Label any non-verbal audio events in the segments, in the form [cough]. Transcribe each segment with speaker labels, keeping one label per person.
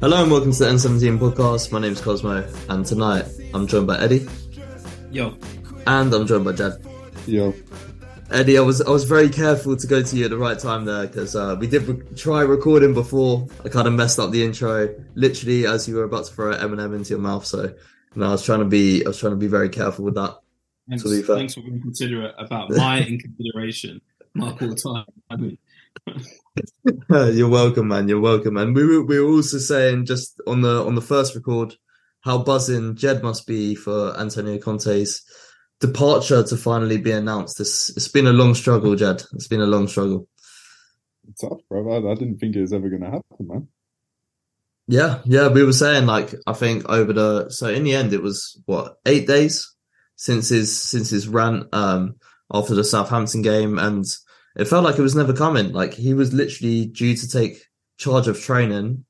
Speaker 1: Hello and welcome to the N17 podcast. My name is Cosmo, and tonight I'm joined by Eddie,
Speaker 2: Yo,
Speaker 1: and I'm joined by Jed.
Speaker 3: Yo,
Speaker 1: Eddie, I was I was very careful to go to you at the right time there because uh, we did re- try recording before. I kind of messed up the intro, literally as you were about to throw M&M into your mouth. So, no, I was trying to be I was trying to be very careful with that.
Speaker 2: thanks,
Speaker 1: To be fair.
Speaker 2: thanks for being considerate about my inconsideration. Mark all the time. [laughs]
Speaker 1: You're welcome, man. You're welcome, man. We were, we were also saying just on the on the first record how buzzing Jed must be for Antonio Conte's departure to finally be announced. This it's been a long struggle, Jed. It's been a long struggle.
Speaker 3: It's tough, bro. I, I didn't think it was ever going to happen, man.
Speaker 1: Yeah, yeah. We were saying like I think over the so in the end it was what eight days since his since his rant um after the Southampton game and it felt like it was never coming. Like he was literally due to take charge of training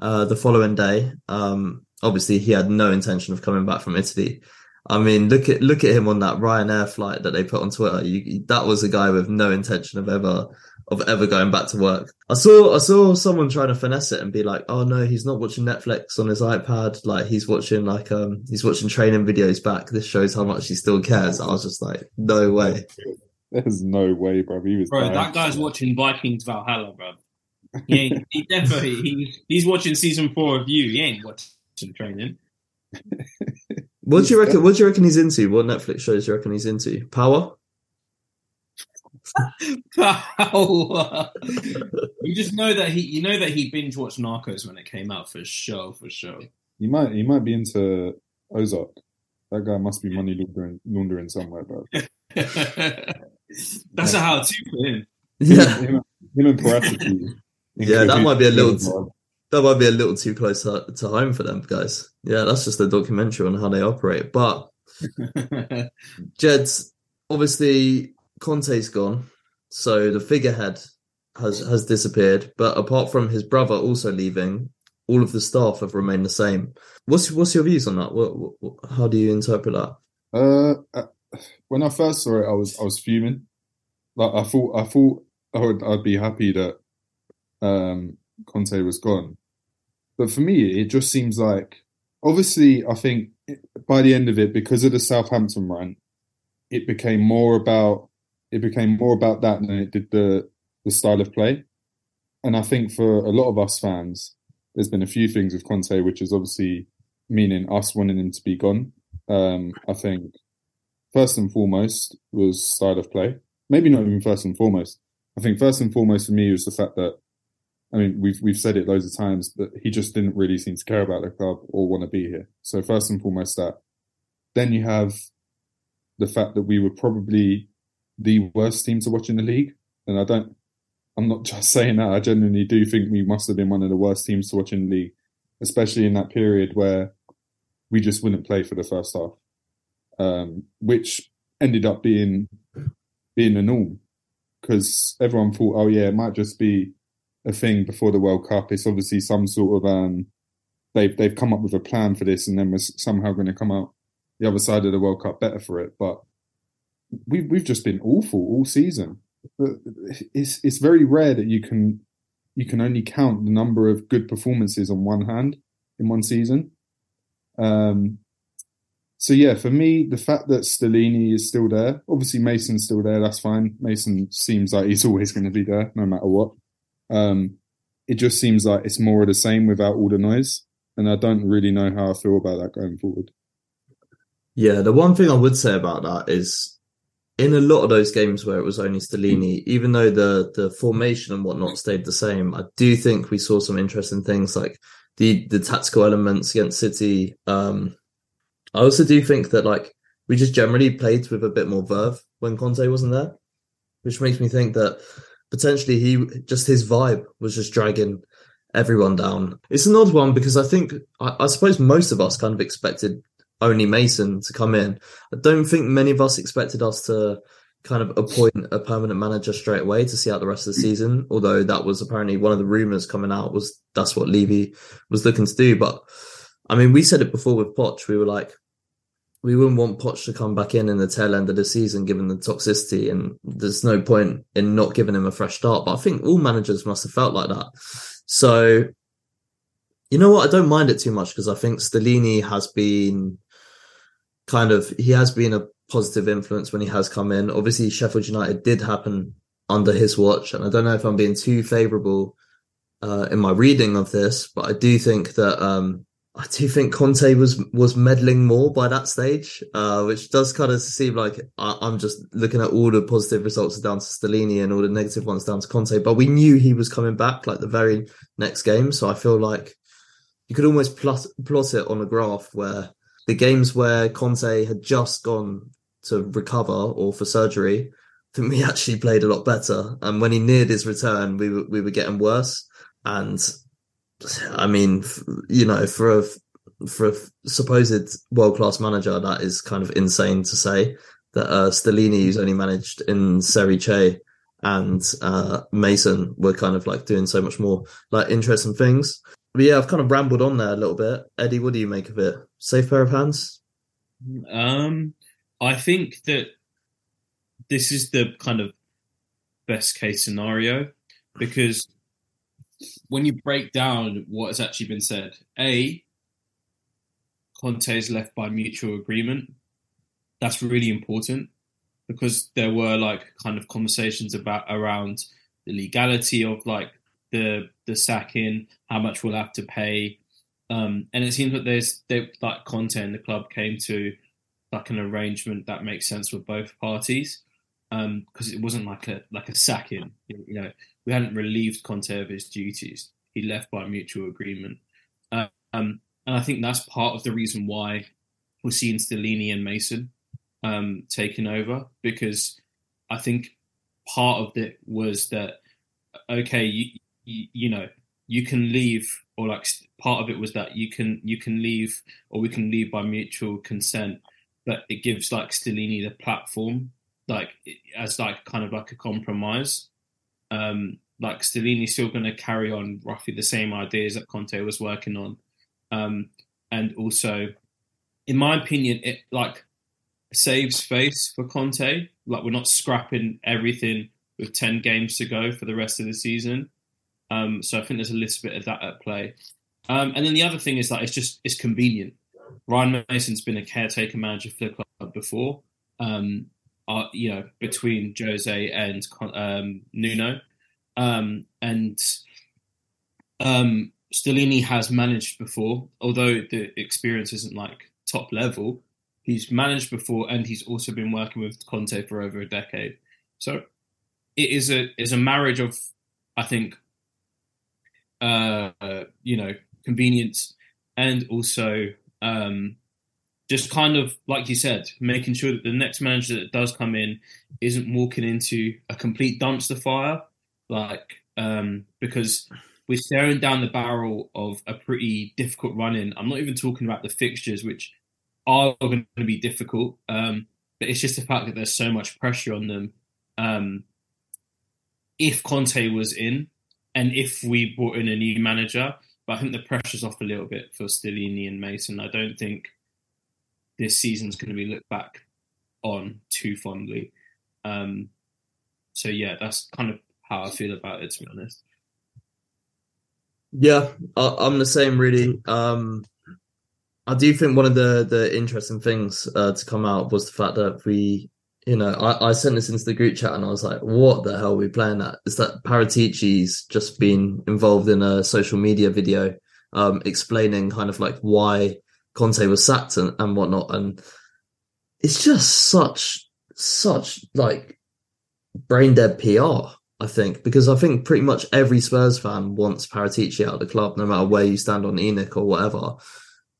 Speaker 1: uh the following day. Um obviously he had no intention of coming back from Italy. I mean, look at look at him on that Ryanair flight that they put on Twitter. You, that was a guy with no intention of ever of ever going back to work. I saw I saw someone trying to finesse it and be like, "Oh no, he's not watching Netflix on his iPad. Like he's watching like um he's watching training videos back. This shows how much he still cares." I was just like, "No way."
Speaker 3: There's no way, bro. He was
Speaker 2: bro,
Speaker 3: dying.
Speaker 2: that guy's watching Vikings Valhalla, bro. He ain't, he [laughs] definitely he, he's watching season four of you. He ain't watching training.
Speaker 1: What do you reckon? What do you reckon he's into? What Netflix shows do you reckon he's into? Power.
Speaker 2: Power. [laughs] you just know that he you know that he binge watched Narcos when it came out for sure, for sure.
Speaker 3: He might, he might be into Ozark. That guy must be money laundering, laundering somewhere, bro. [laughs]
Speaker 2: That's a how to for him.
Speaker 1: Yeah,
Speaker 3: Him, him and Paratici. [laughs]
Speaker 1: Yeah, that might be a little- that might be a little too close to, to home for them guys. Yeah, that's just a documentary on how they operate. But [laughs] Jed's obviously Conte's gone, so the figurehead has has disappeared. But apart from his brother also leaving, all of the staff have remained the same. What's what's your views on that? What, what, what- how do you interpret that?
Speaker 3: Uh, uh, when I first saw it, I was I was fuming. Like I thought, I thought I would I'd be happy that um, Conte was gone, but for me, it just seems like obviously I think by the end of it, because of the Southampton run, it became more about it became more about that than it did the the style of play. And I think for a lot of us fans, there's been a few things with Conte, which is obviously meaning us wanting him to be gone. Um, I think first and foremost was style of play. Maybe not even first and foremost. I think first and foremost for me was the fact that, I mean, we've we've said it loads of times, but he just didn't really seem to care about the club or want to be here. So first and foremost that. Then you have the fact that we were probably the worst team to watch in the league, and I don't. I'm not [laughs] just saying that. I genuinely do think we must have been one of the worst teams to watch in the league, especially in that period where we just wouldn't play for the first half, um, which ended up being being the norm because everyone thought, oh yeah, it might just be a thing before the World Cup. It's obviously some sort of um, they've they've come up with a plan for this, and then we're somehow going to come out the other side of the World Cup better for it. But we we've just been awful all season. It's it's very rare that you can you can only count the number of good performances on one hand in one season. Um, so yeah, for me, the fact that Stellini is still there, obviously Mason's still there, that's fine. Mason seems like he's [laughs] always going to be there, no matter what. Um, it just seems like it's more of the same without all the noise, and I don't really know how I feel about that going forward.
Speaker 1: Yeah, the one thing I would say about that is in a lot of those games where it was only Stellini, even though the the formation and whatnot stayed the same, I do think we saw some interesting things like the the tactical elements against City. Um, I also do think that like we just generally played with a bit more verve when Conte wasn't there, which makes me think that potentially he just his vibe was just dragging everyone down. It's an odd one because I think I, I suppose most of us kind of expected only Mason to come in. I don't think many of us expected us to kind of appoint a permanent manager straight away to see out the rest of the season. Although that was apparently one of the rumors coming out was that's what Levy was looking to do. But I mean, we said it before with Poch. We were like, we wouldn't want Poch to come back in in the tail end of the season, given the toxicity, and there's no point in not giving him a fresh start. But I think all managers must have felt like that. So You know what? I don't mind it too much because I think Stellini has been kind of he has been a positive influence when he has come in. Obviously, Sheffield United did happen under his watch, and I don't know if I'm being too favourable uh, in my reading of this, but I do think that um, I do think Conte was was meddling more by that stage, uh, which does kind of seem like I, am just looking at all the positive results down to Stellini and all the negative ones down to Conte. But we knew he was coming back like the very next game, so I feel like you could almost plot plot it on a graph where the games where Conte had just gone to recover or for surgery, I think we [laughs] actually played a lot better. And when he neared his return, we were we were getting worse. And I mean, you know, for a for a supposed world class manager, that is kind of insane to say that uh, Stellini, who's only managed in Serie C, and uh, Mason were kind of like doing so much more like interesting things. But yeah, I've kind of rambled on there a little bit. Eddie, what do you make of it? Safe pair of hands?
Speaker 2: Um, I think that this is the kind of best case scenario because when you break down what has actually been said, A, Conte is left by mutual agreement. That's really important because there were like kind of conversations about around the legality of like the the sacking, how much we'll have to pay, um, and it seems that there's they, like Conte and the club came to like an arrangement that makes sense for both parties because um, it wasn't like a like a sacking. You know, we hadn't relieved Conte of his duties. He left by mutual agreement, um, and I think that's part of the reason why we're seeing Stellini and Mason um, taking over because I think part of it was that okay, you, you, you know, you can leave, or like part of it was that you can you can leave, or we can leave by mutual consent, but it gives like Stellini the platform, like as like kind of like a compromise. Um, like Stellini's still going to carry on roughly the same ideas that Conte was working on, um, and also, in my opinion, it like saves face for Conte. Like we're not scrapping everything with ten games to go for the rest of the season. Um, so I think there's a little bit of that at play. Um, and then the other thing is that it's just it's convenient. Ryan Mason's been a caretaker manager for the club before. Um, you know, between Jose and um, Nuno, um, and um, Stellini has managed before, although the experience isn't like top level. He's managed before, and he's also been working with Conte for over a decade. So it is a is a marriage of, I think, uh, you know, convenience and also um, just kind of like you said, making sure that the next manager that does come in isn't walking into a complete dumpster fire, like um, because we're staring down the barrel of a pretty difficult run in. I'm not even talking about the fixtures, which are going to be difficult, um, but it's just the fact that there's so much pressure on them. Um, if Conte was in, and if we brought in a new manager, but I think the pressure's off a little bit for Stellini and Mason. I don't think this season's going to be looked back on too fondly. Um, so yeah, that's kind of how I feel about it, to be honest.
Speaker 1: Yeah, I'm the same. Really, um, I do think one of the the interesting things uh, to come out was the fact that we you know, I, I sent this into the group chat and I was like, what the hell are we playing at? Is that Paratici's just been involved in a social media video um, explaining kind of like why Conte was sacked and, and whatnot. And it's just such, such like brain dead PR, I think, because I think pretty much every Spurs fan wants Paratici out of the club, no matter where you stand on ENIC or whatever.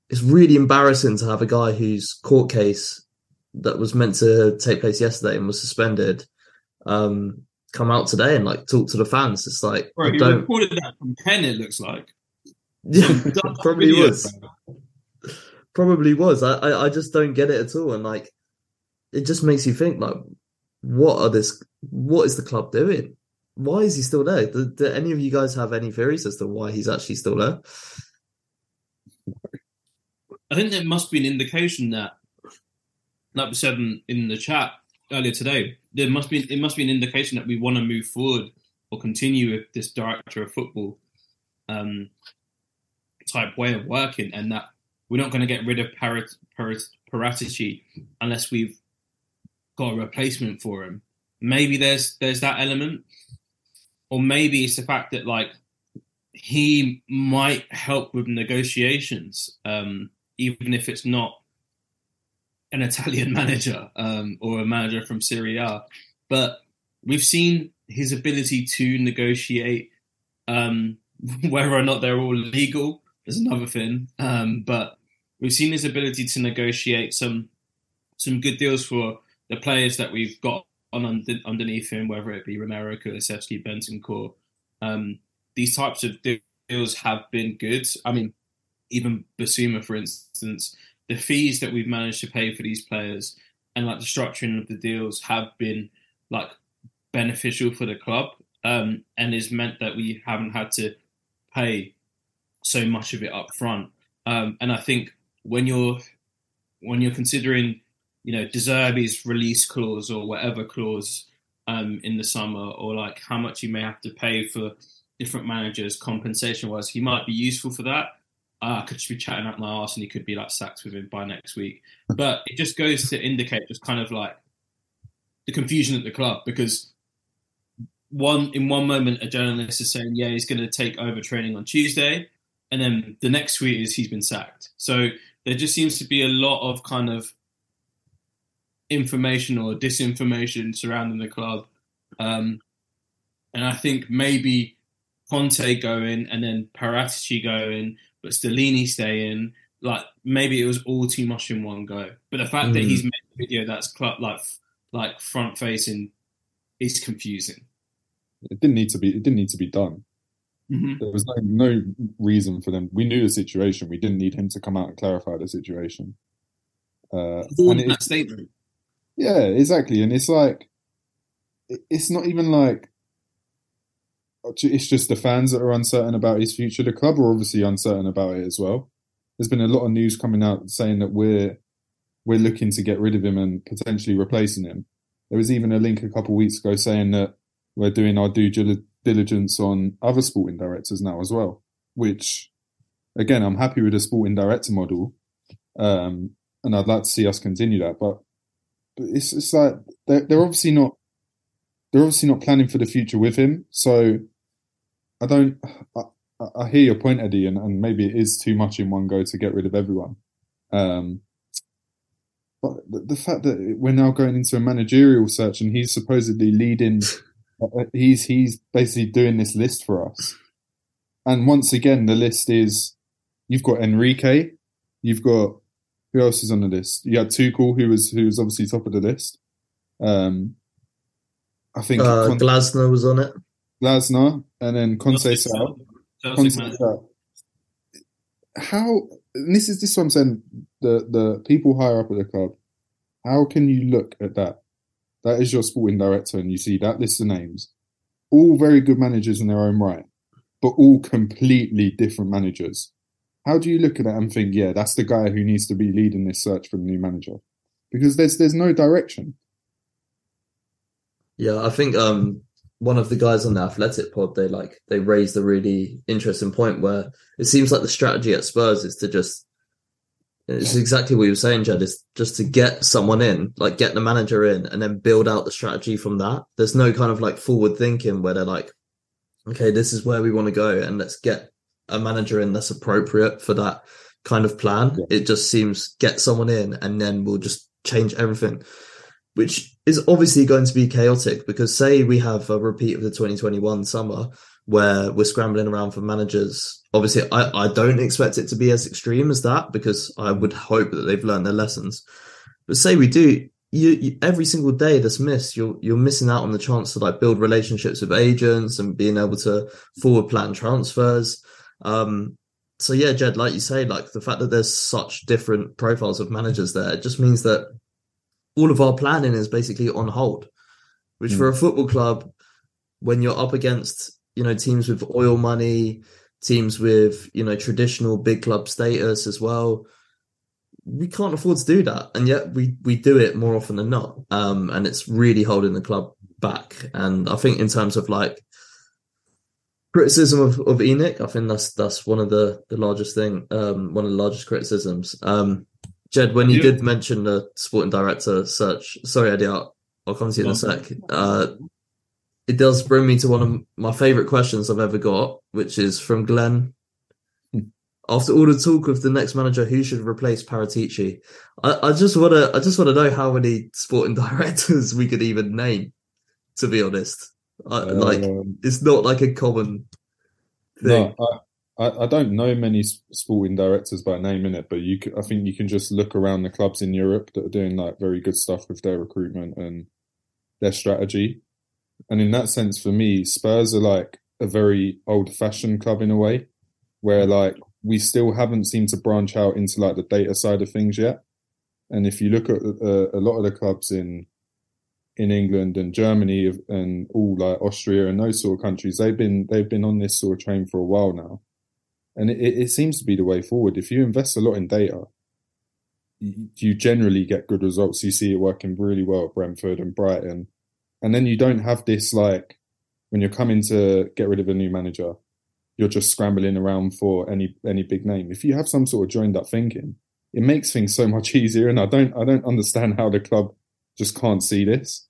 Speaker 1: It's really embarrassing to have a guy whose court case that was meant to take place yesterday and was suspended um, come out today and like talk to the fans. It's like
Speaker 2: Bro, he don't... reported that from Ken. It looks like. [laughs]
Speaker 1: Yeah, probably was. Probably was. I, I I just don't get it at all, and like it just makes you think like, what are this? What is the club doing? Why is he still there? Do, do any of you guys have any theories as to why he's actually still there?
Speaker 2: I think there must be an indication that like we said in, in the chat earlier today, there must be it must be an indication that we want to move forward or continue with this director of football. Um, type way of working, and that we're not going to get rid of Parat, Parat, Paratici unless we've got a replacement for him. Maybe there's there's that element, or maybe it's the fact that like he might help with negotiations, um, even if it's not an Italian [laughs] manager um, or a manager from Serie A. But we've seen his ability to negotiate, um, [laughs] whether or not they're all legal is another thing. Um, but we've seen his ability to negotiate some some good deals for the players that we've got on under, underneath him, whether it be Romero, Kulusevski, Bentancur. Um, these types of deals have been good. I mean, even Bissouma, for instance, the fees that we've managed to pay for these players and like the structuring of the deals have been like beneficial for the club um, and has meant that we haven't had to pay so much of it up front. Um, and I think when you're when you're considering, you know, De Zerbi's release clause or whatever clause um, in the summer, or like how much you may have to pay for different managers compensation wise, he might be useful for that. Uh, I could just be chatting up my arse and he could be like sacked with him by next week. But it just goes to indicate just kind of like the confusion at the club because one in one moment a journalist is saying, yeah, he's going to take over training on Tuesday, and then the next tweet is he's been sacked. So there just seems to be a lot of kind of information or disinformation surrounding the club, um, and I think maybe Conte going and then Paratici going, but Stellini staying. Like maybe it was all too much in one go. But the fact mm. that he's made a video that's club, like like front facing is confusing.
Speaker 3: It didn't need to be. It didn't need to be done. Mm-hmm. There was no no reason for them. We knew the situation. We didn't need him to come out and clarify the situation.
Speaker 2: Uh, and it, statement.
Speaker 3: Yeah, exactly. And it's like, it's not even like it's just the fans that are uncertain about his future. The club are obviously uncertain about it as well. There's been a lot of news coming out saying that we're we're looking to get rid of him and potentially replacing him. There was even a link a couple of weeks ago saying that we're doing our due diligence on other sporting directors now as well. Which, again, I'm happy with the sporting director model, um, and I'd like to see us continue that. But, but it's it's like they're, they're obviously not they're obviously not planning for the future with him. So I don't. I, I hear your point, Eddie, and, and, maybe it is too much in one go to get rid of everyone. Um, but the, the, fact that we're now going into a managerial search and he's supposedly leading, he's he's basically doing this list for us. And once again, the list is you've got Enrique, you've got who else is on the list? You had Tuchel, who was who was obviously top of the list. Um,
Speaker 1: I think uh, Glasner was on it.
Speaker 3: Glasner, and then Conceição. How this is this is what I'm saying. The the people higher up at the club. How can you look at that? That is your sporting director, and you see that list of names. All very good managers in their own right, but all completely different managers. How do you look at that and think, yeah, that's the guy who needs to be leading this search for the new manager? Because there's there's no direction.
Speaker 1: Yeah, I think um, one of the guys on the athletic pod they like they raised a really interesting point where it seems like the strategy at Spurs is to just it's exactly what you were saying, Jed, is just to get someone in, like get the manager in and then build out the strategy from that. There's no kind of like forward thinking where they're like, okay, this is where we want to go and let's get a manager in that's appropriate for that kind of plan. Yeah. It just seems get someone in and then we'll just change everything which is obviously going to be chaotic because say we have a repeat of the 2021 summer where we're scrambling around for managers. Obviously, I, I don't expect it to be as extreme as that because I would hope that they've learned their lessons. But say we do, you, you, every single day that's missed, you're you're missing out on the chance to like build relationships with agents and being able to forward plan transfers. Um, so yeah, Jed, like you say, like the fact that there's such different profiles of managers there, it just means that all of our planning is basically on hold, which mm. for a football club, when you're up against, you know, teams with oil money, teams with, you know, traditional big club status as well, we can't afford to do that. And yet we, we do it more often than not. Um, and it's really holding the club back. And I think in terms of like, criticism of of ENIC. I think that's that's one of the the largest thing, um, one of the largest criticisms. Um, Jed, when you
Speaker 2: Yeah.
Speaker 1: did mention the sporting director search, sorry, Eddie, I'll, I'll come to you in a sec. Uh, it does bring me to one of my favorite questions I've ever got, which is from Glenn. After all the talk of the next manager, who should replace Paratici? I, I just want to, I just want to know how many sporting [laughs] directors we could even name. To be honest, I, like
Speaker 3: Um,
Speaker 1: it's not like a common thing.
Speaker 3: No, I, I, I don't know many sporting directors by name in it, but you, I think you can just look around the clubs in Europe that are doing like very good stuff with their recruitment and their strategy. And in that sense, for me, Spurs are like a very old-fashioned club in a way, where like we still haven't seemed to branch out into like the data side of things yet. And if you look at uh, a lot of the clubs in in England and Germany and all like Austria and those sort of countries, they've been they've been on this sort of train for a while now, and it, it seems to be the way forward. If you invest a lot in data, you, you generally get good results. You see it working really well at Brentford and Brighton, and then you don't have this like when you're coming to get rid of a new manager, you're just scrambling around for any any big name. If you have some sort of joined up thinking, it makes things so much [laughs] easier. And I don't I don't understand how the club just can't see this.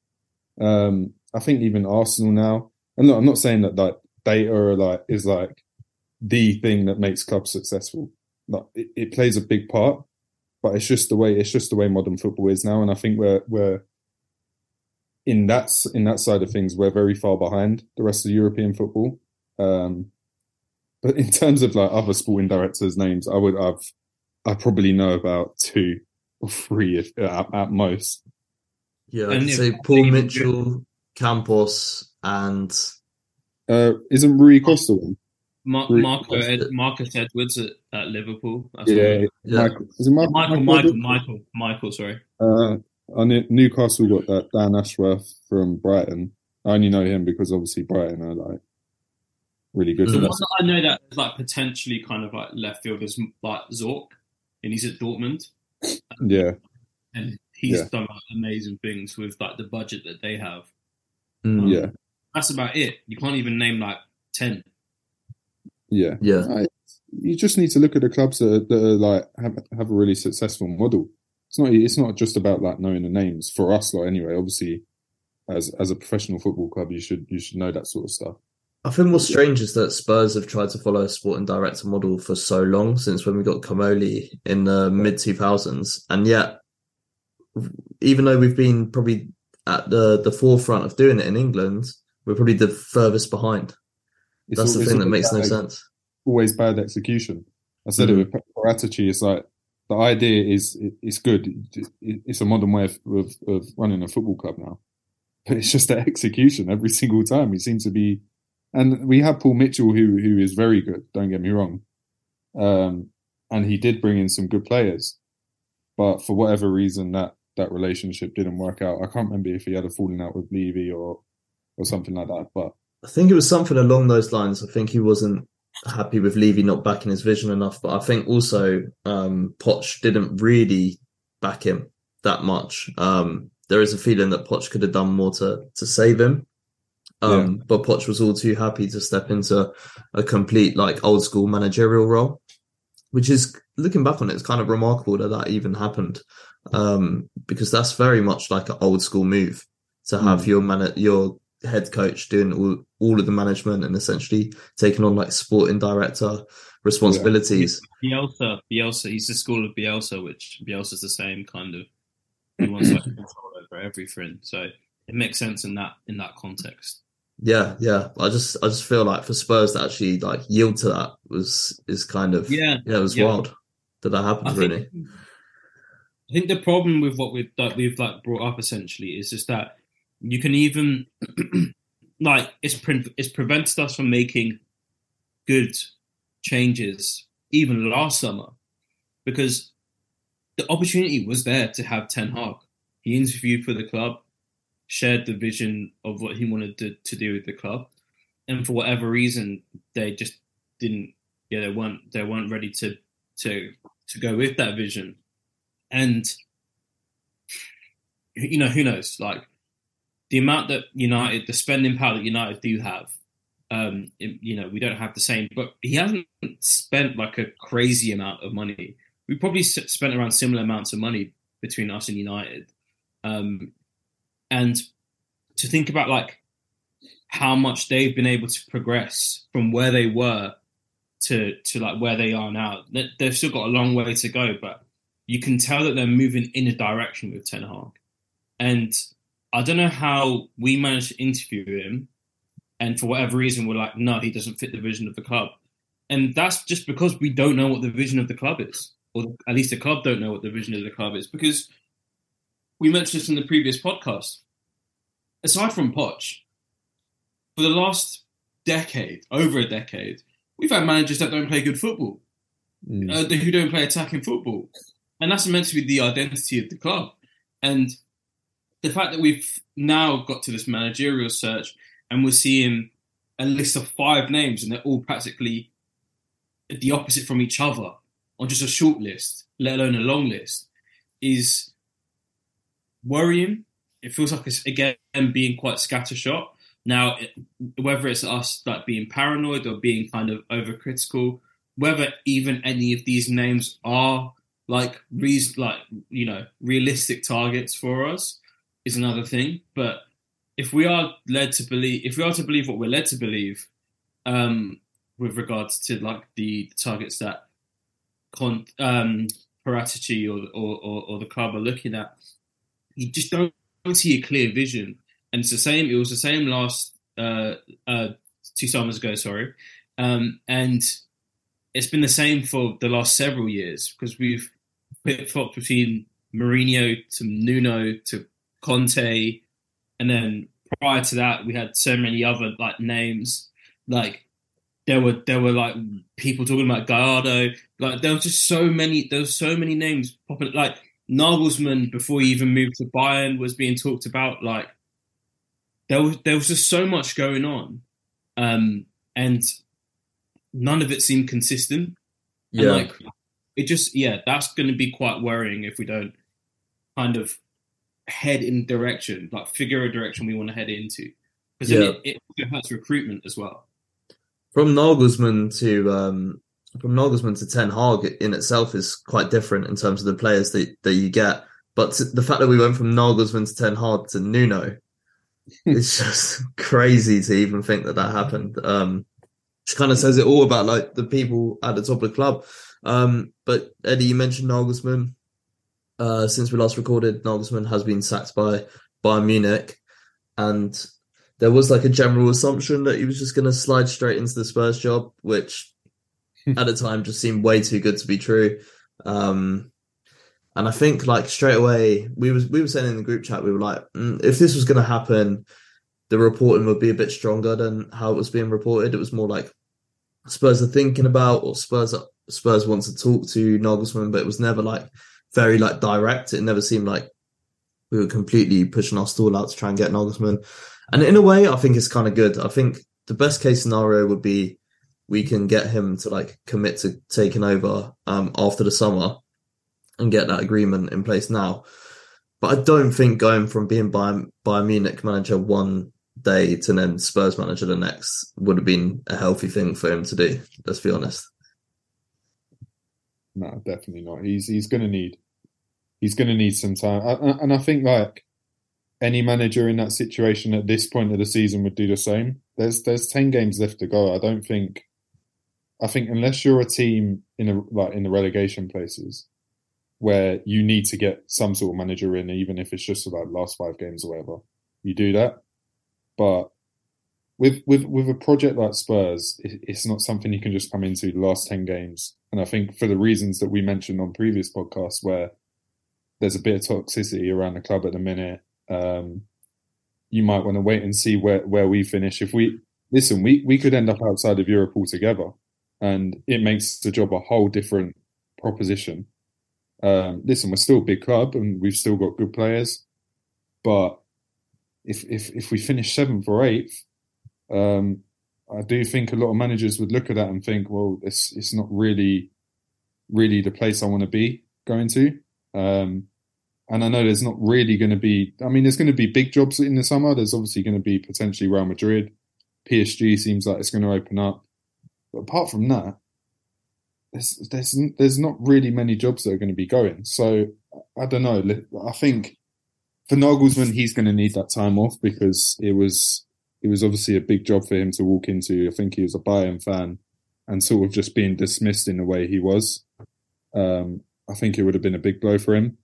Speaker 3: Um, I think even Arsenal now, and look, I'm not saying that like data are like is like the thing that makes clubs successful. Like it, it plays a big part, but it's just the way it's just the way modern football is now, and I think we're we're in that in that side of things we're very far behind the rest of European football. Um, but in terms of like other sporting directors' names, I would have I probably know about two or three if, at, at most.
Speaker 1: Yeah, I
Speaker 2: And
Speaker 1: could say Paul Mitchell, Campos, and
Speaker 3: Uh, isn't Rui Costa one?
Speaker 2: Mar-
Speaker 3: Re-
Speaker 2: Marco
Speaker 1: that's
Speaker 2: Ed- Marcus Edwards at, at Liverpool. That's
Speaker 3: Yeah,
Speaker 1: yeah,
Speaker 3: Michael, is it Michael?
Speaker 2: Michael, Michael, Michael, Michael. Sorry.
Speaker 3: Uh, on it, Newcastle got that Dan Ashworth from Brighton. I only know him because obviously Brighton are like really good.
Speaker 2: The one
Speaker 3: that.
Speaker 2: that I know that is like potentially kind of like left field is like Zorc, and he's at Dortmund,
Speaker 3: Yeah,
Speaker 2: and he's
Speaker 3: Yeah.
Speaker 2: done like, amazing things with like the budget that they have.
Speaker 1: Mm,
Speaker 3: yeah,
Speaker 2: That's about it. You can't even name like ten.
Speaker 3: yeah.
Speaker 1: yeah,
Speaker 3: I, you just need to look at the clubs that, are, that are like have, have a really successful model. It's not. It's not just about like knowing the names for us. Like anyway, obviously, as as a professional football club, you should you should know that sort of stuff.
Speaker 1: I think what's strange is that Spurs have tried to follow a sporting director model for so long since when we got Comolli in the mid two thousands, and yet, even though we've been probably at the the forefront of doing it in England, we're probably the furthest behind.
Speaker 3: It's
Speaker 1: That's the thing that makes no sense.
Speaker 3: Always bad execution. I said
Speaker 1: Mhm.
Speaker 3: it with Paratici. It's like the idea is it, it's good. It's a modern way of, of of running a football club now, but it's just the execution every single time. He seems to be, and we have Paul Mitchell who who is very good. Don't get me wrong, um, and he did bring in some good players, but for whatever reason that that relationship didn't work out. I can't remember if he had a falling out with Levy or or something like that, but.
Speaker 1: I think it was something along those lines. I think he wasn't happy with Levy not backing his vision enough, but I think also um, Poch didn't really back him that much. Um, there is a feeling that Poch could have done more to to save him, um, but Poch was all too happy to step into a complete like old school managerial role, which is looking back on it, it's kind of remarkable that that even happened, um, because that's very much like an old school move to have
Speaker 3: Mm.
Speaker 1: your man your head coach doing all, all of the management and essentially taking on like sporting director responsibilities.
Speaker 2: Bielsa, Bielsa, he's the school of Bielsa, which Bielsa's the same kind of. He wants like control over everything, so it makes sense in that in that context.
Speaker 1: Yeah, yeah. I just I just feel like for Spurs to actually like yield to that was is kind of
Speaker 2: Yeah,
Speaker 1: yeah, it was
Speaker 2: yeah.
Speaker 1: wild that that happened
Speaker 2: I
Speaker 1: really.
Speaker 2: think, I think the problem with what we've that we've like brought up essentially is just that you can even [clears throat] like it's pre- it's prevented us from making good changes even last summer because the opportunity was there to have Ten Hag. He interviewed for the club, shared the vision of what he wanted to, to do with the club, and for whatever reason, they just didn't. Yeah, they weren't. They weren't ready to to to go with that vision, and you know who knows. Like the amount that United, the spending power that United do have, Um, it- you know, we don't have the same, but he hasn't spent like a crazy amount of money. We probably spent around similar amounts of money between us and United. Um, and to think about like how much they've been able to progress from where they were to to like where they are now. They- They've still got a long way to go, but you can tell that they're moving in a direction with Ten Hag. And I don't know how we managed to interview him, and for whatever reason, we're like, no, he doesn't fit the vision of the club. And that's just because we don't know what the vision of the club is, or at least the club don't know what the vision of the club is. Because we mentioned this in the previous podcast. Aside from Poch, for the last decade, over a decade, we've had managers that don't play good football,
Speaker 3: Mm.
Speaker 2: uh, who don't play attacking football, and that's meant to be the identity of the club. And the fact that we've now got to this managerial search and we're seeing a list of five names and they're all practically the opposite from each other on just a short list, let alone a long list, is worrying. It feels like it's again being quite scattershot. Now, whether it's us like being paranoid or being kind of overcritical, whether even any of these names are like reason, like you know, realistic targets for us is another thing. But if we are led to believe, if we are to believe what we're led to believe, um, with regards to like the targets that Con, um, Paratici or, or, or, or the club are looking at, you just don't, see a clear vision. And it's the same. It was the same last uh, uh, two summers ago. Sorry, um, and it's been the same for the last several years because we've flip flopped between Mourinho to Nuno to Conte, and then prior to that we had so many other like names. Like there were there were like people talking about Gallardo. Like there was just so many there was so many names popping. Like Nagelsmann before he even moved to Bayern was being talked about. Like there was there was just so much going on, um, and none of it seemed consistent. And like it just yeah, that's going to be quite worrying if we don't kind of head in direction, like figure a direction we want to head into, because
Speaker 1: Yeah.
Speaker 2: it, it hurts recruitment as well.
Speaker 1: from Nagelsmann to um, from Nagelsmann to Ten Hag in itself is quite different in terms of the players that, that you get. But the fact that we went from Nagelsmann to Ten Hag to Nuno, [laughs] it's just crazy to even think that that happened. Um, which kind of says it all about like the people at the top of the club. Um, but Eddie, you mentioned Nagelsmann. Uh, since we last recorded, Nagelsmann has been sacked by Bayern Munich, and there was like a general assumption that he was just going to slide straight into the Spurs job, which [laughs] at the time just seemed way too good to be true. Um, and I think like straight away we was we were saying in the group chat we were like, mm, if this was going to happen, the reporting would be a bit stronger than how it was being reported. It was more like Spurs are thinking about or Spurs are, Spurs want to talk to Nagelsmann, but it was never like very like direct. It never seemed like we were completely pushing our stall out to try and get Nagelsmann. And in a way, I think it's kind of good. I think the best case scenario would be we can get him to like commit to taking over um, after the summer and get that agreement in place now. But I don't think going from being Bayern, Bayern Munich manager one day to then Spurs manager the next would have been a healthy thing for him to do. Let's be honest.
Speaker 3: No, definitely not. He's he's going to need he's going to need some time, and I think like any manager in that situation at this point of the season would do the same. There's there's ten games left to go. I don't think. I think unless you're a team in a like in the relegation places where you need to get some sort of manager in, even if it's just about the last five games or whatever, you do that. But with with with a project like Spurs, it, it's not something you can just come into the last ten games. And I think for the reasons that we mentioned on previous podcasts, where there's a bit of toxicity around the club at the minute, um, you might want to wait and see where where we finish. If we listen, we we could end up outside of Europe altogether, and it makes the job a whole different proposition. Um, listen, we're still a big club, and we've still got good players, but if if if we finish seventh or eighth, um, I do think a lot of managers would look at that and think, well, it's it's not really really the place I want to be going to. Um, and I know there's not really going to be. I mean, there's going to be big jobs in the summer. There's obviously going to be potentially Real Madrid. PSG seems like it's going to open up. But apart from that, there's there's there's not really many jobs that are going to be going. So I don't know. I think for Nagelsmann, he's going to need that time off because it was it was obviously a big job for him to walk into. I think he was a Bayern fan and sort of just being dismissed in the way he was. Um, I think it would have been a big blow for him.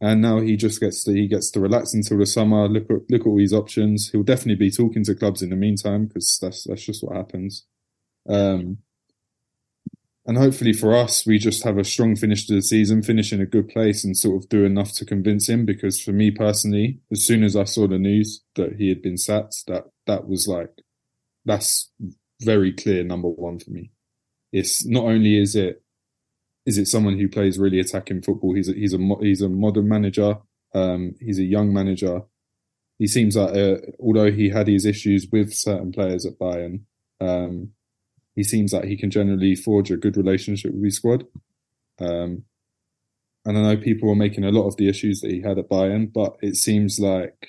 Speaker 3: And now he just gets to he gets to relax until the summer. Look at look at all these options. He'll definitely be talking to clubs in the meantime because that's that's just what happens. Um, and hopefully for us, we just have a strong finish to the season, finish in a good place, and sort of do enough to convince him. Because for me personally, as soon as I saw the news that he had been sacked, that that was like that's very clear number one for me. It's not only is it is it someone who plays really attacking football. He's a, he's a he's a modern manager. Um, he's a young manager. He seems like, uh, although he had his issues with certain players at Bayern, um, he seems like he can generally forge a good relationship with his squad. Um, and I know people were making a lot of the issues that he had at Bayern, but it seems like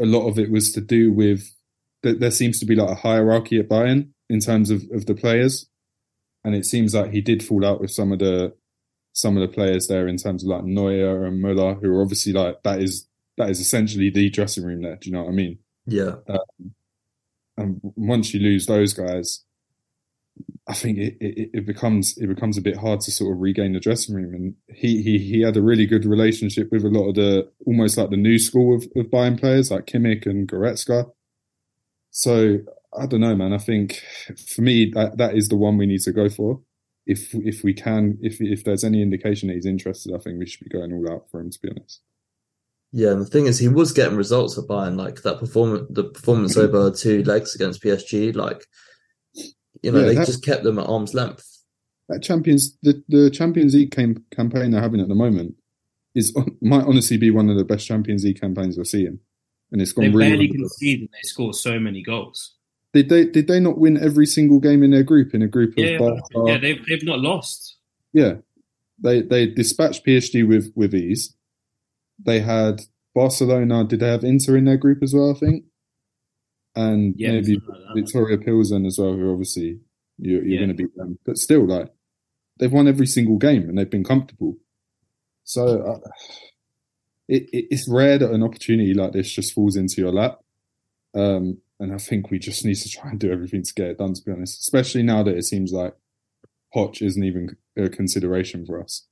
Speaker 3: a lot of it was to do with that there seems to be like a hierarchy at Bayern in terms of, of the players. And it seems like he did fall out with some of the some of the players there in terms of like Neuer and Muller, who are obviously like that is that is essentially the dressing room there. Do you know what I mean?
Speaker 1: Yeah.
Speaker 3: Um, and once you lose those guys, I think it, it, it, becomes it becomes a bit hard to sort of regain the dressing room. And he he he had a really good relationship with a lot of the almost like the new school of, of Bayern players like Kimmich and Goretzka. So I don't know, man. I think for me that that is the one we need to go for. If if we can, if if there's any indication that he's interested, I think we should be going all out for him. To be honest.
Speaker 1: Yeah, and the thing is, he was getting results at Bayern, like that performance, the performance mm. over two legs against PSG, like you know, yeah, they that, just kept them at arm's length.
Speaker 3: That Champions, the, the Champions League cam- campaign they're having at the moment is [laughs] might honestly be one of the best Champions League campaigns we're seeing, and it's gone
Speaker 2: they
Speaker 3: really.
Speaker 2: barely concede and they score so many goals.
Speaker 3: Did they? Did they not win every single game in their group? In a group of
Speaker 2: yeah, Barca? yeah, they've they've not lost.
Speaker 3: Yeah, they they dispatched PSG with with ease. They had Barcelona. Did they have Inter in their group as well? I think and yeah, maybe like Viktoria Pilsen as well, who obviously you're, you're yeah. going to beat them. But still, like they've won every single game and they've been comfortable. So uh, it, it, it's rare that an opportunity like this just falls into your lap. Um, and I think we just need to try and do everything to get it done. To be honest, especially now that it seems like Poch isn't even a consideration for us.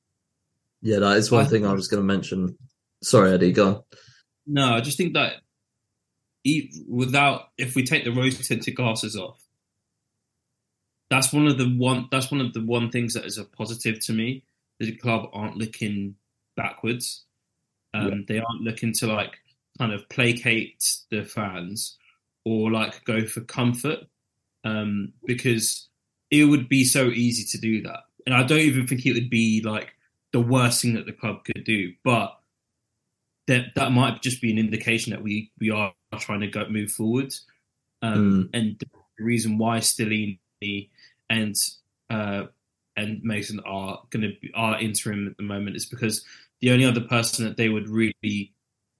Speaker 1: Yeah, that is one I, thing I was going to mention. Sorry, Eddie, go on.
Speaker 2: No, I just think that without if we take the rose tinted glasses off, that's one of the one that's one of the one things that is a positive to me. The club aren't looking backwards. Um, yeah. They aren't looking to like kind of placate the fans or like go for comfort um, because it would be so easy to do that. And I don't even think it would be like the worst thing that the club could do, but that that might just be an indication that we we are trying to go move forward. Um, mm. And the reason why Stellini and uh, and Mason are going to be are interim at the moment is because the only other person that they would really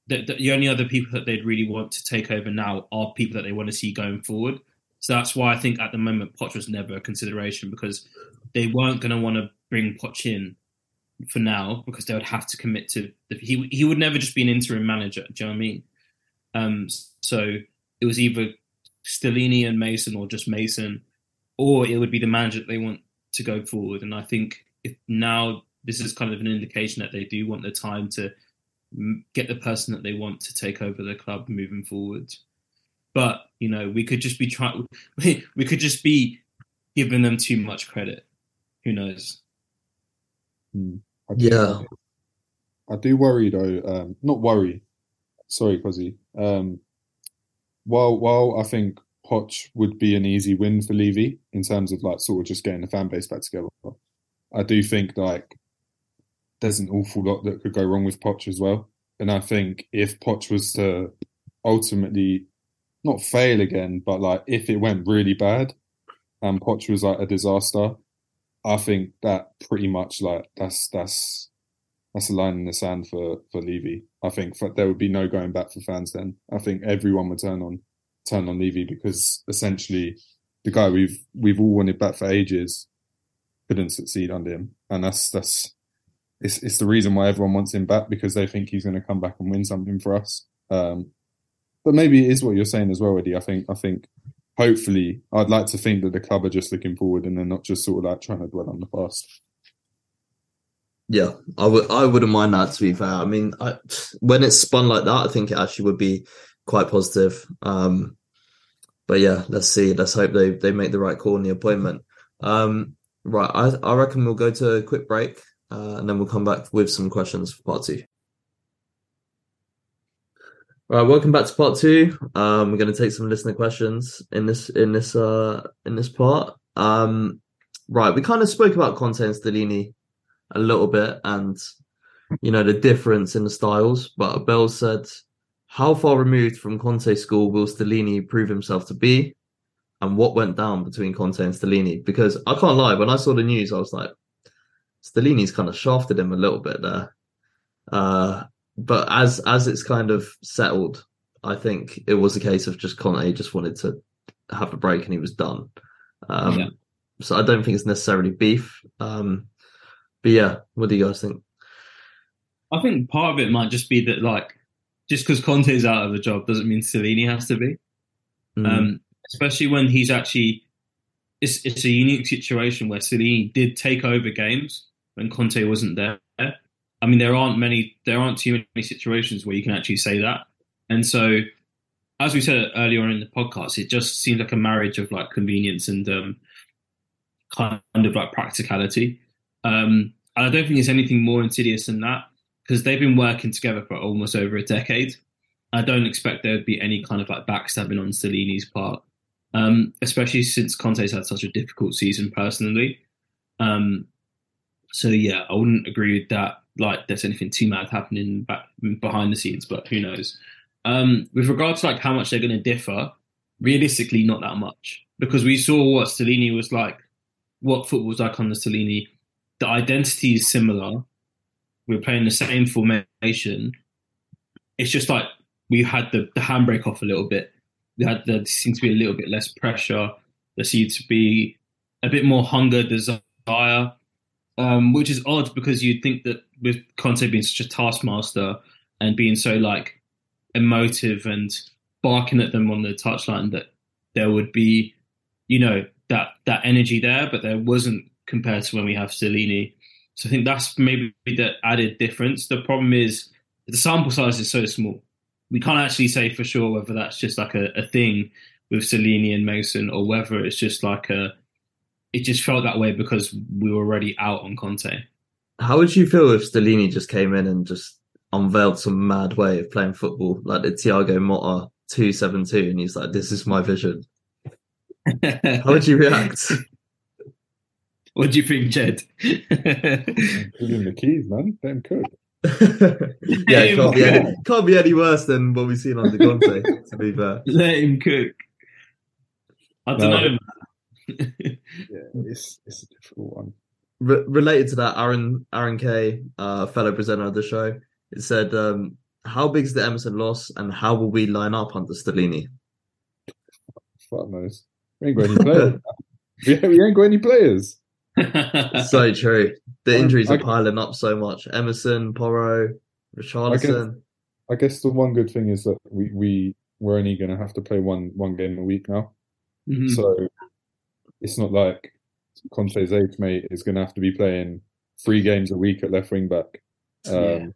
Speaker 2: the, the, only other people that they'd really want to take over now are people that they want to see going forward. So that's why I think at the moment Poch was never a consideration because they weren't going to want to bring Poch in for now because they would have to commit to the, he he would never just be an interim manager. Do you know what I mean? Um, so it was either Stellini and Mason or just Mason, or it would be the manager that they want to go forward. And I think if now this is kind of an indication that they do want the time to get the person that they want to take over the club moving forward. But you know, we could just be trying. [laughs] We could just be giving them too much credit. Who knows?
Speaker 3: Hmm. I do, yeah. I do worry though. Um, not worry. Sorry, Cozzy. Um, while while I think Poch would be an easy win for Levy in terms of like sort of just getting the fan base back together, I do think like there's an awful lot that could go wrong with Poch as well. And I think if Poch was to ultimately not fail again, but like if it went really bad and Poch was like a disaster, I think that pretty much like that's that's that's a line in the sand for for Levy. I think for, there would be no going back for fans then. I think everyone would turn on turn on Levy because essentially the guy we've we've all wanted back for ages couldn't succeed under him, and that's that's it's it's the reason why everyone wants him back because they think he's going to come back and win something for us. Um, but maybe it is what you're saying as well, Eddie. I think I think hopefully I'd like to think that the club are just looking forward and they're not just sort of like trying to dwell on the past.
Speaker 1: Yeah, I would. I wouldn't mind that. To be fair, I mean, I, when it's spun like that, I think it actually would be quite positive. Um, but yeah, let's see. Let's hope they they make the right call in the appointment. Um, right, I I reckon we'll go to a quick break uh, and then we'll come back with some questions for part two. All right, welcome back to part two. Um, we're going to take some listener questions in this in this uh in this part. Um, right, we kind of spoke about Conte and Stellini a little bit, and you know the difference in the styles. But Abel said, "How far removed from Conte school will Stellini prove himself to be, and what went down between Conte and Stellini?" Because I can't lie, when I saw the news, I was like, Stellini's kind of shafted him a little bit there. Uh, but as as it's kind of settled, I think it was a case of just Conte just wanted to have a break and he was done. Um, yeah. So I don't think it's necessarily beef. Um, but yeah, what do you guys think?
Speaker 2: I think part of it might just be that like just because Conte is out of the job doesn't mean Stellini has to be. Mm. Um, especially when he's actually it's it's a unique situation where Stellini did take over games when Conte wasn't there. I mean, there aren't many, there aren't too many situations where you can actually say that. And so, as we said earlier on in the podcast, it just seems like a marriage of like convenience and um, kind of like practicality. Um, and I don't think it's anything more insidious than that because they've been working together for almost over a decade. I don't expect there would be any kind of like backstabbing on Stellini's part, um, especially since Conte's had such a difficult season personally. Um, so yeah, I wouldn't agree with that. Like, there's anything too mad happening back behind the scenes, but who knows? Um, with regards to like how much they're going to differ, realistically, not that much because we saw what Stellini was like, what football was like under Stellini. The identity is similar. We're playing the same formation. It's just like we had the, the handbrake off a little bit. We had there seemed to be a little bit less pressure. There seemed to be a bit more hunger, desire um, which is odd because you'd think that with Conte being such a taskmaster and being so like emotive and barking at them on the touchline that there would be, you know, that that energy there, but there wasn't compared to when we have Stellini. So I think that's maybe the added difference. The problem is the sample size is so small. We can't actually say for sure whether that's just like a, a thing with Stellini and Mason or whether it's just like a it just felt that way because we were already out on Conte.
Speaker 1: How would you feel if Stellini just came in and just unveiled some mad way of playing football, like the Thiago Motta two seven two, and he's like, "This is my vision." How would you react? [laughs]
Speaker 2: What do you think, Jed? [laughs]
Speaker 3: Give him the keys, man. Damn cook. [laughs]
Speaker 1: yeah, it can't be, any, can't be any worse than what we've seen under Conte. to be fair,
Speaker 2: let him cook. I don't no. know [laughs]
Speaker 3: yeah, it's it's a difficult one.
Speaker 1: Re- related to that, Aaron Aaron K, uh, fellow presenter of the show, it said, um, "How big is the Emerson loss, and how will we line up under Stellini?"
Speaker 3: Fuck knows. We ain't got any players. [laughs] we ain't got any players. [laughs]
Speaker 1: so true. The injuries are piling up so much. Emerson, Porro, Richarlison.
Speaker 3: I guess, I guess the one good thing is that we we we're only going to have to play one one game a week now. Mm-hmm. So it's not like Conte's age mate is going to have to be playing three games a week at left wing back. Um, yeah.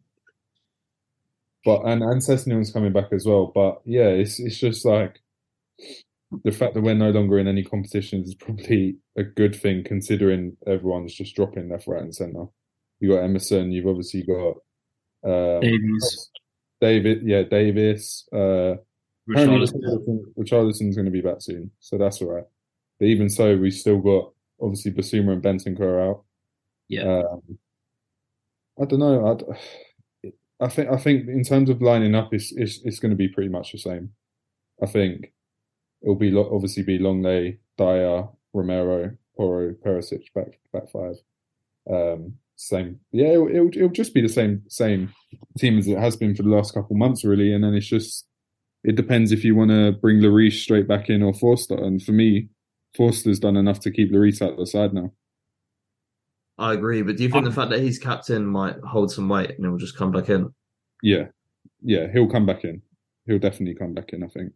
Speaker 3: But and and Sessegnon's coming back as well. But yeah, it's it's just like the fact that we're no longer in any competitions is probably a good thing considering everyone's just dropping left, right, and centre. You got Emerson. You've obviously got um,
Speaker 2: Davies.
Speaker 3: David, yeah, Davis. Uh, Richarlison. Richarlison's going to be back soon, so that's all right. But even so, we still got obviously Bissouma and Bentancur out.
Speaker 2: Yeah. Um,
Speaker 3: I don't know. I'd, I think I think in terms of lining up, it's it's, it's going to be pretty much the same. I think it'll be obviously be Lenglet, Dier, Romero, Porro, Perisic back back five. Um, same, yeah. It'll, it'll, it'll just be the same same team as it has been for the last couple months, really. And then it's just it depends if you want to bring Lloris straight back in or Forster. And for me, Forster's done enough to keep Lloris out of the side now.
Speaker 1: I agree, but do you think the fact that he's captain might hold some weight and he'll just come back in?
Speaker 3: Yeah, yeah, he'll come back in. He'll definitely come back in. I think.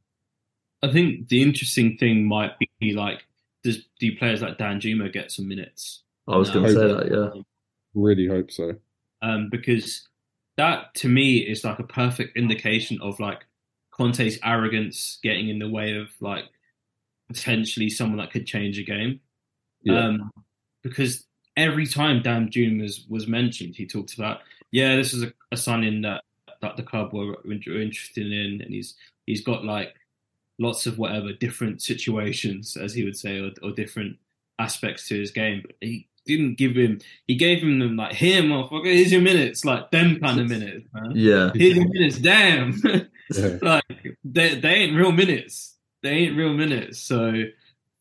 Speaker 2: I think the interesting thing might be like, does do players like Danjuma get some minutes?
Speaker 1: I was going to say that, yeah.
Speaker 3: Really hope so.
Speaker 2: um, because that to me is like a perfect indication of like Conte's arrogance getting in the way of like potentially someone that could change a game.
Speaker 3: Yeah.
Speaker 2: Um, because every time Danjuma was was mentioned, he talked about yeah, this is a, a signing that that the club were, were interested in, and he's he's got like lots of whatever different situations, as he would say, or, or different aspects to his game. But he didn't give him. He gave him them like here, motherfucker. Here's your minutes, like them kind of minutes, man.
Speaker 1: Yeah.
Speaker 2: Here's your minutes, damn. [laughs] Like they they ain't real minutes. They ain't real minutes. So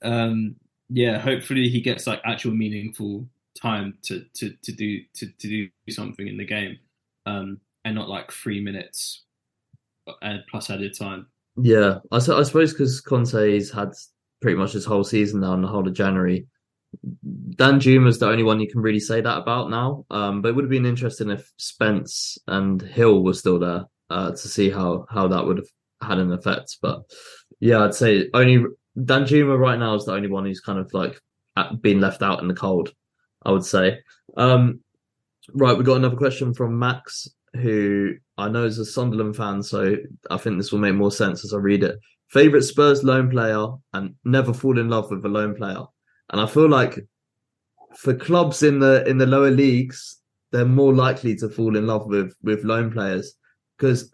Speaker 2: um yeah, hopefully he gets like actual meaningful time to to to do to, to do something in the game. Um and not like three minutes uh, plus added time.
Speaker 1: Yeah, I, I suppose because Conte's had pretty much his whole season now and the whole of January. Danjuma's the only one you can really say that about now. Um, but it would have been interesting if Spence and Hill were still there uh, to see how how that would have had an effect. But yeah, I'd say only Danjuma right now is the only one who's kind of like been left out in the cold. I would say. Um, right, we got another question from Max, who I know is a Sunderland fan, so I think this will make more sense as I read it. Favorite Spurs loan player and never fall in love with a loan player. And I feel like for clubs in the in the lower leagues, they're more likely to fall in love with with loan players because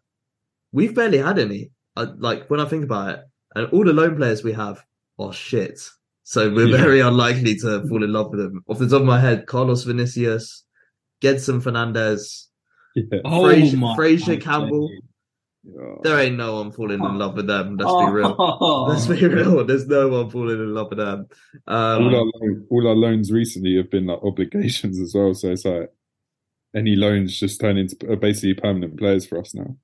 Speaker 1: we've barely had any. I, like when I think about it, and all the loan players we have are shit. So we're
Speaker 3: Yeah.
Speaker 1: very unlikely to fall in love with them. Off the top of my head, Carlos Vinicius, Gedson Fernandes,
Speaker 3: Yeah.
Speaker 2: Oh
Speaker 1: Fraser-
Speaker 2: my
Speaker 1: Fraser Campbell.
Speaker 3: Yeah.
Speaker 1: There ain't no one falling in love with them. Let's
Speaker 2: Oh.
Speaker 1: be real. Let's be real. There's no one falling in love with them.
Speaker 3: all,
Speaker 1: Um,
Speaker 3: our loan, all our loans recently have been like obligations as well. So it's like any loans just turn into basically permanent players for us now.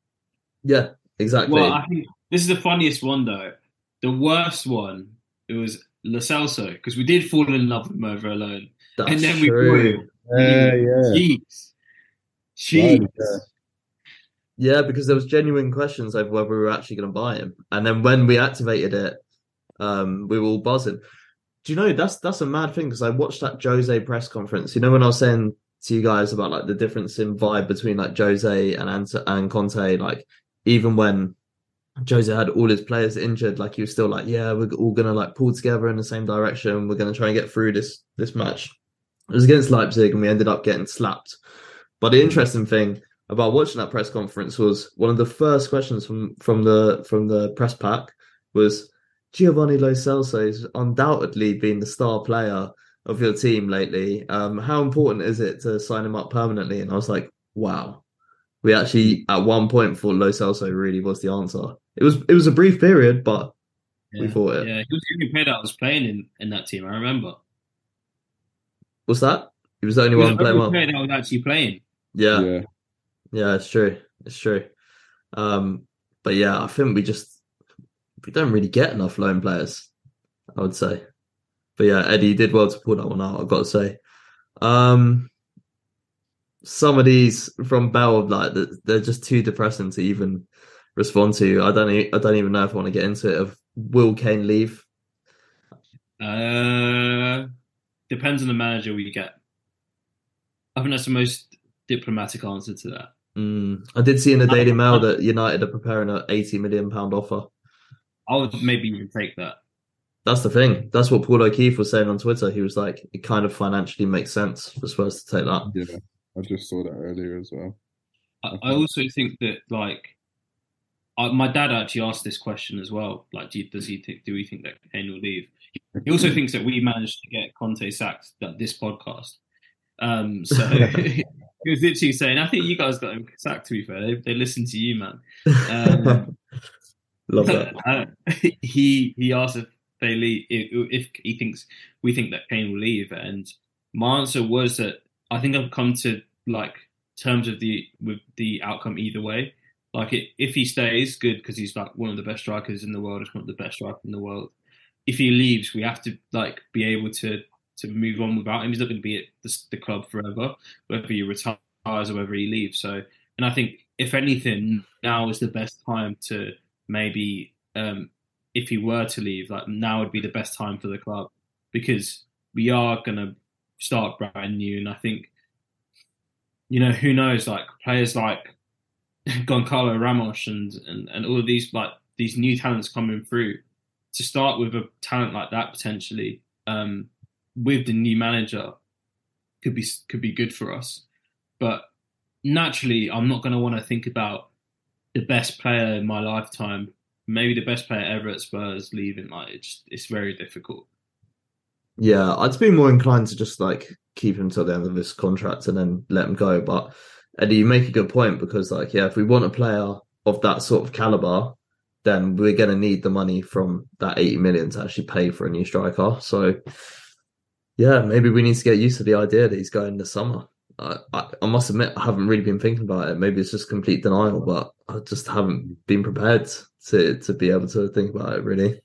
Speaker 1: yeah, exactly.
Speaker 2: Well, I think this is the funniest one though. The worst one it was Lo Celso because we did fall in love with him over a
Speaker 1: That's
Speaker 2: and then we
Speaker 1: true.
Speaker 2: him.
Speaker 3: Yeah, yeah.
Speaker 2: Jeez, jeez.
Speaker 3: Right, yeah.
Speaker 1: Yeah, because there was genuine questions over whether we were actually going to buy him, and then when we activated it, um, we were all buzzing. Do you know that's that's a mad thing because I watched that Jose press conference. You know when I was saying to you guys about like the difference in vibe between like Jose and Ant- and Conte, like even when Jose had all his players injured, like he was still like, yeah, we're all gonna like pull together in the same direction. We're gonna try and get through this this match. It was against Leipzig, and we ended up getting slapped. But the interesting thing about watching that press conference was one of the first questions from from the from the press pack was Giovanni Lo Celso has undoubtedly been the star player of your team lately. Um, how important is it to sign him up permanently? And I was like, wow. We actually at one point thought Lo Celso really was the answer. It was it was a brief period, but we
Speaker 2: Yeah.
Speaker 1: thought it.
Speaker 2: Yeah, he was the only player that was playing in, in that team. I remember.
Speaker 1: What's that? He was the only
Speaker 2: He was
Speaker 1: one
Speaker 2: the
Speaker 1: playing
Speaker 2: only
Speaker 1: well.
Speaker 2: player that was actually playing.
Speaker 1: Yeah.
Speaker 3: yeah.
Speaker 1: Yeah, it's true. It's true. Um, but yeah, I think we just we don't really get enough loan players. I would say. But yeah, Eddie did well to pull that one out. I've got to say. Um, some of these from Bell, like th- they're just too depressing to even respond to. I don't. E- I don't even know if I want to get into it. Of will Kane leave?
Speaker 2: Uh, depends on the manager we get. I think that's the most diplomatic answer to that.
Speaker 1: Mm, I did see in the Daily Mail that United are preparing an eighty million pound offer.
Speaker 2: I would maybe even take that.
Speaker 1: That's the thing. That's what Paul O'Keefe was saying on Twitter. He was like, it kind of financially makes sense for Spurs to take that.
Speaker 3: Yeah. I just saw that earlier as well.
Speaker 2: I, I also think that like I, my dad actually asked this question as well. Like, do, does he think? Do we think that Kane will leave? He also thinks that we managed to get Conte sacked that this podcast. Um, so [laughs] [laughs] he was literally saying, "I think you guys got him sacked." To be fair, they, they listen to you, man. Um, [laughs]
Speaker 1: Love that.
Speaker 2: uh, he he asked if they leave if, if he thinks we think that Kane will leave, and my answer was that I think I've come to like terms of the with the outcome either way. Like it, if he stays, good because he's like one of the best strikers in the world, if not the best striker in the world. If he leaves, we have to like be able to to move on without him. He's not going to be at the, the club forever, whether he retires or whether he leaves. So, and I think if anything, now is the best time to maybe, um, if he were to leave, like now would be the best time for the club because we are going to start brand new. And I think, you know, who knows, like players like [laughs] Goncalo Ramos and, and, and all of these, like these new talents coming through to start with a talent like that potentially, um, with the new manager could be, could be good for us. But naturally, I'm not going to want to think about the best player in my lifetime, maybe the best player ever at Spurs leaving. Like it's, it's very difficult.
Speaker 1: Yeah, I'd be more inclined to just like keep him till the end of his contract and then let him go. But Eddie, you make a good point because like, yeah, if we want a player of that sort of caliber, then we're going to need the money from that 80 million to actually pay for a new striker. So yeah, maybe we need to get used to the idea that he's going this summer. I, I, I must admit, I haven't really been thinking about it. Maybe it's just complete denial, but I just haven't been prepared to to be able to think about it really.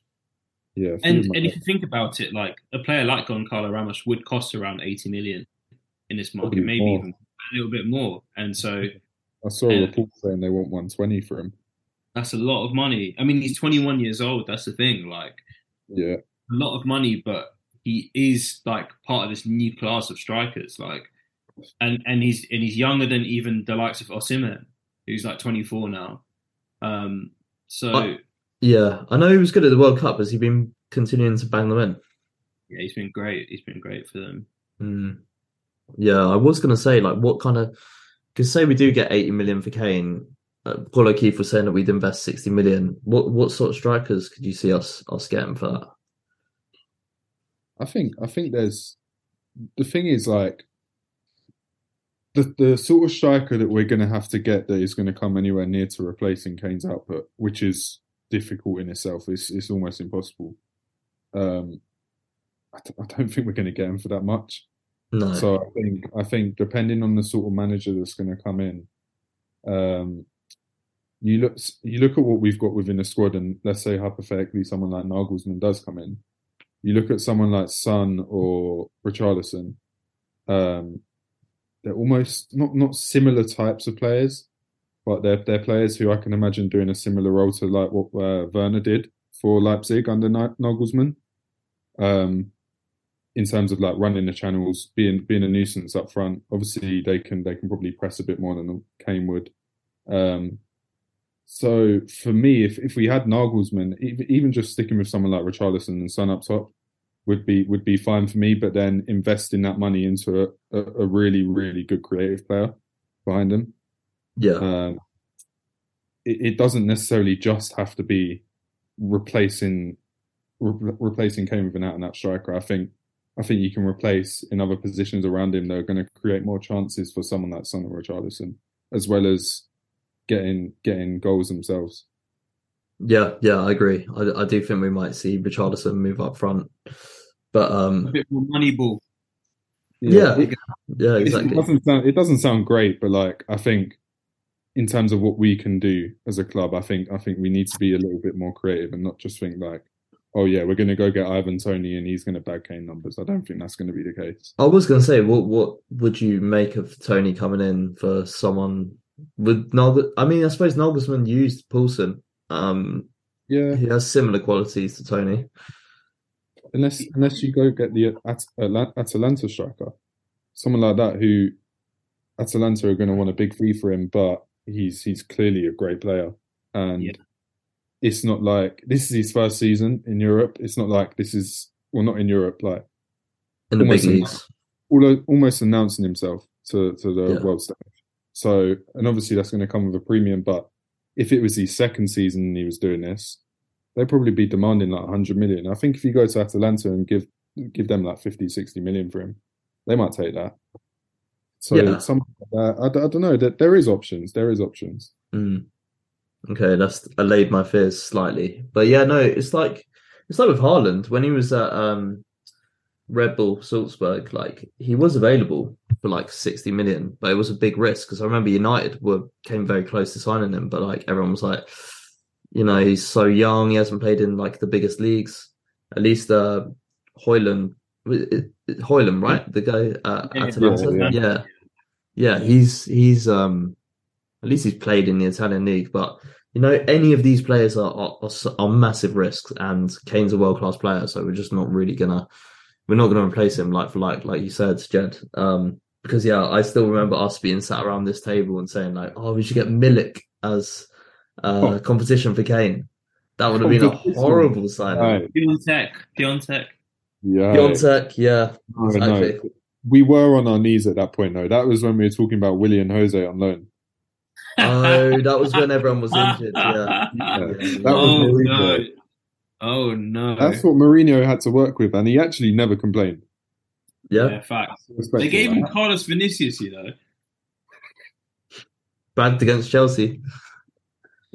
Speaker 3: Yeah,
Speaker 2: and and if you think about it, like a player like Goncalo Ramos would cost around eighty million in this market,
Speaker 3: Probably
Speaker 2: maybe
Speaker 3: more.
Speaker 2: even a little bit more. And so
Speaker 3: I saw a report saying they want 120 for him.
Speaker 2: that's a lot of money. I mean, he's twenty one years old. That's the thing. Like
Speaker 3: Yeah,
Speaker 2: a lot of money, but he is like part of this new class of strikers. Like, and and he's and he's younger than even the likes of Osimhen, who's like twenty four now. Um, so
Speaker 1: Uh, Yeah, I know he was good at the World Cup. Has he been continuing to bang them in?
Speaker 2: yeah, he's been great. He's been great for them.
Speaker 1: Mm. Yeah, I was going to say, like, what kind of, because say we do get 80 million for Kane, uh, Paul O'Keefe was saying that we'd invest 60 million. What what sort of strikers could you see us us getting for that?
Speaker 3: I think I think there's the thing is like the the sort of striker that we're going to have to get that is going to come anywhere near to replacing Kane's output, which is difficult in itself. It's it's almost impossible. Um, I, d- I don't [laughs] think we're going to get him for that much.
Speaker 1: No.
Speaker 3: So I think I think depending on the sort of manager that's going to come in, um, you look you look at what we've got within the squad, and let's say hypothetically someone like Nagelsmann does come in, you look at someone like Sun or Richarlison, um, they're almost not not similar types of players, but they're they're players who I can imagine doing a similar role to like what uh, Werner did for Leipzig under Na- Nagelsmann. Um, in terms of like running the channels, being being a nuisance up front. Obviously, they can they can probably press a bit more than Kane would. Um, so for me, if if we had Nagelsmann, even, just sticking with someone like Richarlison and Son up top would be would be fine for me. But then investing that money into a, a, a really really good creative player behind him.
Speaker 1: Yeah.
Speaker 3: Um, it, it doesn't necessarily just have to be replacing re- replacing Kane with an out and out striker. I think I think you can replace in other positions around him that are going to create more chances for someone like Son or Richarlison, as well as getting getting goals themselves.
Speaker 1: Yeah, yeah, I agree. I, I do think we might see Richarlison move up front. But
Speaker 2: A
Speaker 1: um
Speaker 2: bit more money ball.
Speaker 1: Yeah,
Speaker 3: it,
Speaker 1: yeah,
Speaker 3: it doesn't sound it doesn't sound great, but like I think in terms of what we can do as a club, I think I think we need to be a little bit more creative and not just think like, oh yeah, we're going to go get Ivan Toney and he's going to bag Kane numbers. I don't think that's going to be the case.
Speaker 1: I was going to say, what what would you make of Toney coming in for someone with Nagel? I mean, I suppose Nagelsmann used Poulsen. Um,
Speaker 3: Yeah,
Speaker 1: he has similar qualities to Toney.
Speaker 3: unless unless you go get the At- Atla- Atalanta striker, someone like that who Atalanta are going to want a big fee for him, but he's he's clearly a great player, and
Speaker 2: Yeah.
Speaker 3: it's not like this is his first season in Europe. It's not like this is well, not in Europe, like
Speaker 1: in the
Speaker 3: Almost
Speaker 1: big
Speaker 3: a-
Speaker 1: leagues.
Speaker 3: al- almost announcing himself to to the
Speaker 1: Yeah.
Speaker 3: world stage. So, and obviously that's going to come with a premium. But if it was his second season and he was doing this, they'd probably be demanding like 100 million. I think if you go to Atalanta and give give them like 50, 60 million for him, they might take that. So,
Speaker 1: Yeah.
Speaker 3: some uh, I, d- I don't know. That there is options. There is options.
Speaker 1: Mm. Okay, that's allayed my fears slightly. But yeah, no, it's like it's like with Haaland when he was at um Red Bull Salzburg, like he was available for like 60 million, but it was a big risk because I remember United were came very close to signing him, but like everyone was like, you know, he's so young, he hasn't played in like the biggest leagues. At least uh Højlund Højlund, right? The guy uh,
Speaker 2: Yeah,
Speaker 1: Atalanta.
Speaker 3: yeah,
Speaker 1: Yeah,
Speaker 3: yeah.
Speaker 1: yeah. he's he's um at least he's played in the Italian league, but you know, any of these players are are, are, massive risks, and Kane's a world class player, so we're just not really gonna we're not gonna replace him like for like like you said, Jed. Um, because yeah, I still remember us being sat around this table and saying like, oh, we should get Milik as uh
Speaker 3: Oh.
Speaker 1: competition for Kane. That would have been a horrible signing.
Speaker 3: Right.
Speaker 2: Piątek, Piątek.
Speaker 3: Yeah.
Speaker 1: Piątek, yeah,
Speaker 3: No, no.
Speaker 1: exactly.
Speaker 3: We were on our knees at that point, though. That was when we were talking about Willie and Jose on loan.
Speaker 1: Oh, that was when everyone was injured. Yeah,
Speaker 3: Yeah.
Speaker 1: Yeah.
Speaker 3: That was
Speaker 2: oh
Speaker 3: Mourinho.
Speaker 2: no! Oh no!
Speaker 3: That's what Mourinho had to work with, and he actually never complained.
Speaker 1: yeah.
Speaker 2: yeah, facts. They
Speaker 3: to
Speaker 2: gave
Speaker 3: that.
Speaker 2: him Carlos Vinicius, you know.
Speaker 1: Bagged against Chelsea.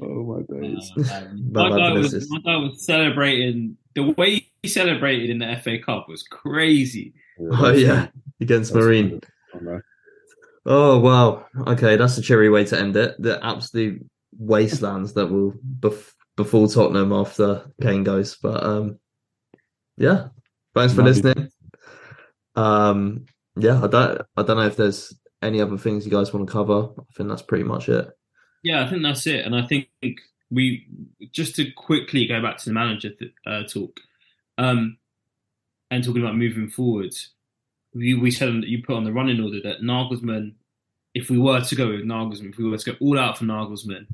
Speaker 3: Oh my days.
Speaker 2: Um, [laughs] my, guy was, my guy was celebrating. The way he celebrated in the FA Cup was crazy.
Speaker 1: Oh yeah, against
Speaker 3: That's
Speaker 1: Marine.
Speaker 3: Oh.
Speaker 1: Wow. Okay, that's a cheery way to end it. The absolute wastelands that will bef- befall Tottenham after Kane goes. But um, yeah. Thanks for
Speaker 3: Might be-
Speaker 1: listening. Um, yeah, I don't, I don't know if there's any other things you guys want to cover. I think that's pretty much it.
Speaker 2: Yeah, I think that's it. And I think we just to quickly go back to the manager th- uh, talk, um, and talking about moving forward. We we said that you put on the running order that Nagelsmann, if we were to go with Nagelsmann, if we were to go all out for Nagelsmann,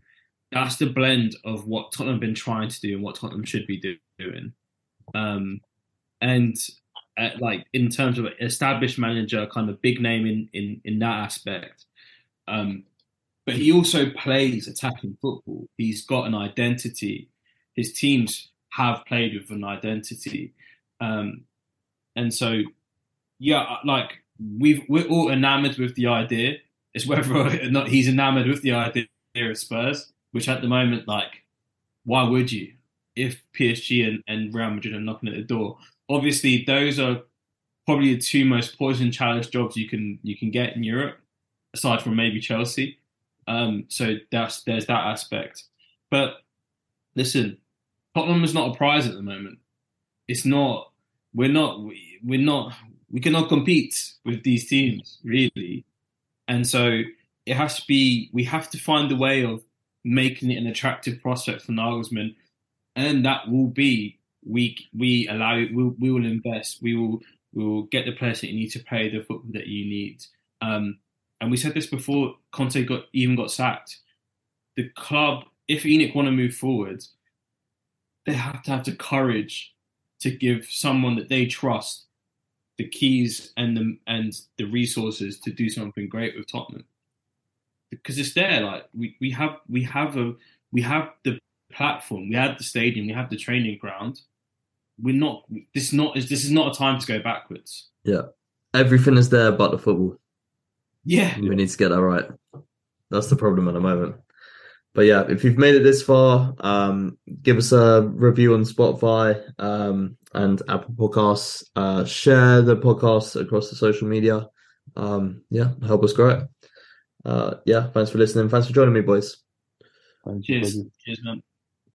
Speaker 2: that's the blend of what Tottenham have been trying to do and what Tottenham should be do- doing. Um, and uh, like in terms of established manager, kind of big name in in in that aspect. Um, but he also plays attacking football. He's got an identity. His teams have played with an identity, um, and so yeah, like we've we're all enamored with the idea. It's whether or [laughs] not he's enamored with the idea of Spurs, which at the moment, like, why would you? If PSG and, and Real Madrid are knocking at the door, obviously those are probably the two most poison challenge jobs you can you can get in Europe, aside from maybe Chelsea. Um, so that's there's that aspect. But listen, Tottenham is not a prize at the moment. It's not. We're not. we- We're not. We cannot compete with these teams really, and so it has to be. We have to find a way of making it an attractive prospect for Nagelsmann, and that will be we we allow we we will invest. We will we will get the players that you need to play the football that you need. Um, and we said this before Conte got even got sacked. The club, if ENIC want to move forward, they have to have the courage to give someone that they trust the keys and the and the resources to do something great with Tottenham. Because it's there, like we, we have we have a we have the platform, we have the stadium, we have the training ground. We're not this not is not this is not a time to go backwards.
Speaker 1: Yeah, everything is there but the football.
Speaker 2: Yeah.
Speaker 1: We need to get that right. That's the problem at the moment. But yeah, if you've made it this far, um, give us a review on Spotify um, and Apple Podcasts. Uh, share the podcast across the social media. Um, yeah, help us grow it. Uh, yeah, thanks for listening. Thanks for joining me, boys.
Speaker 2: Cheers. Cheers, man.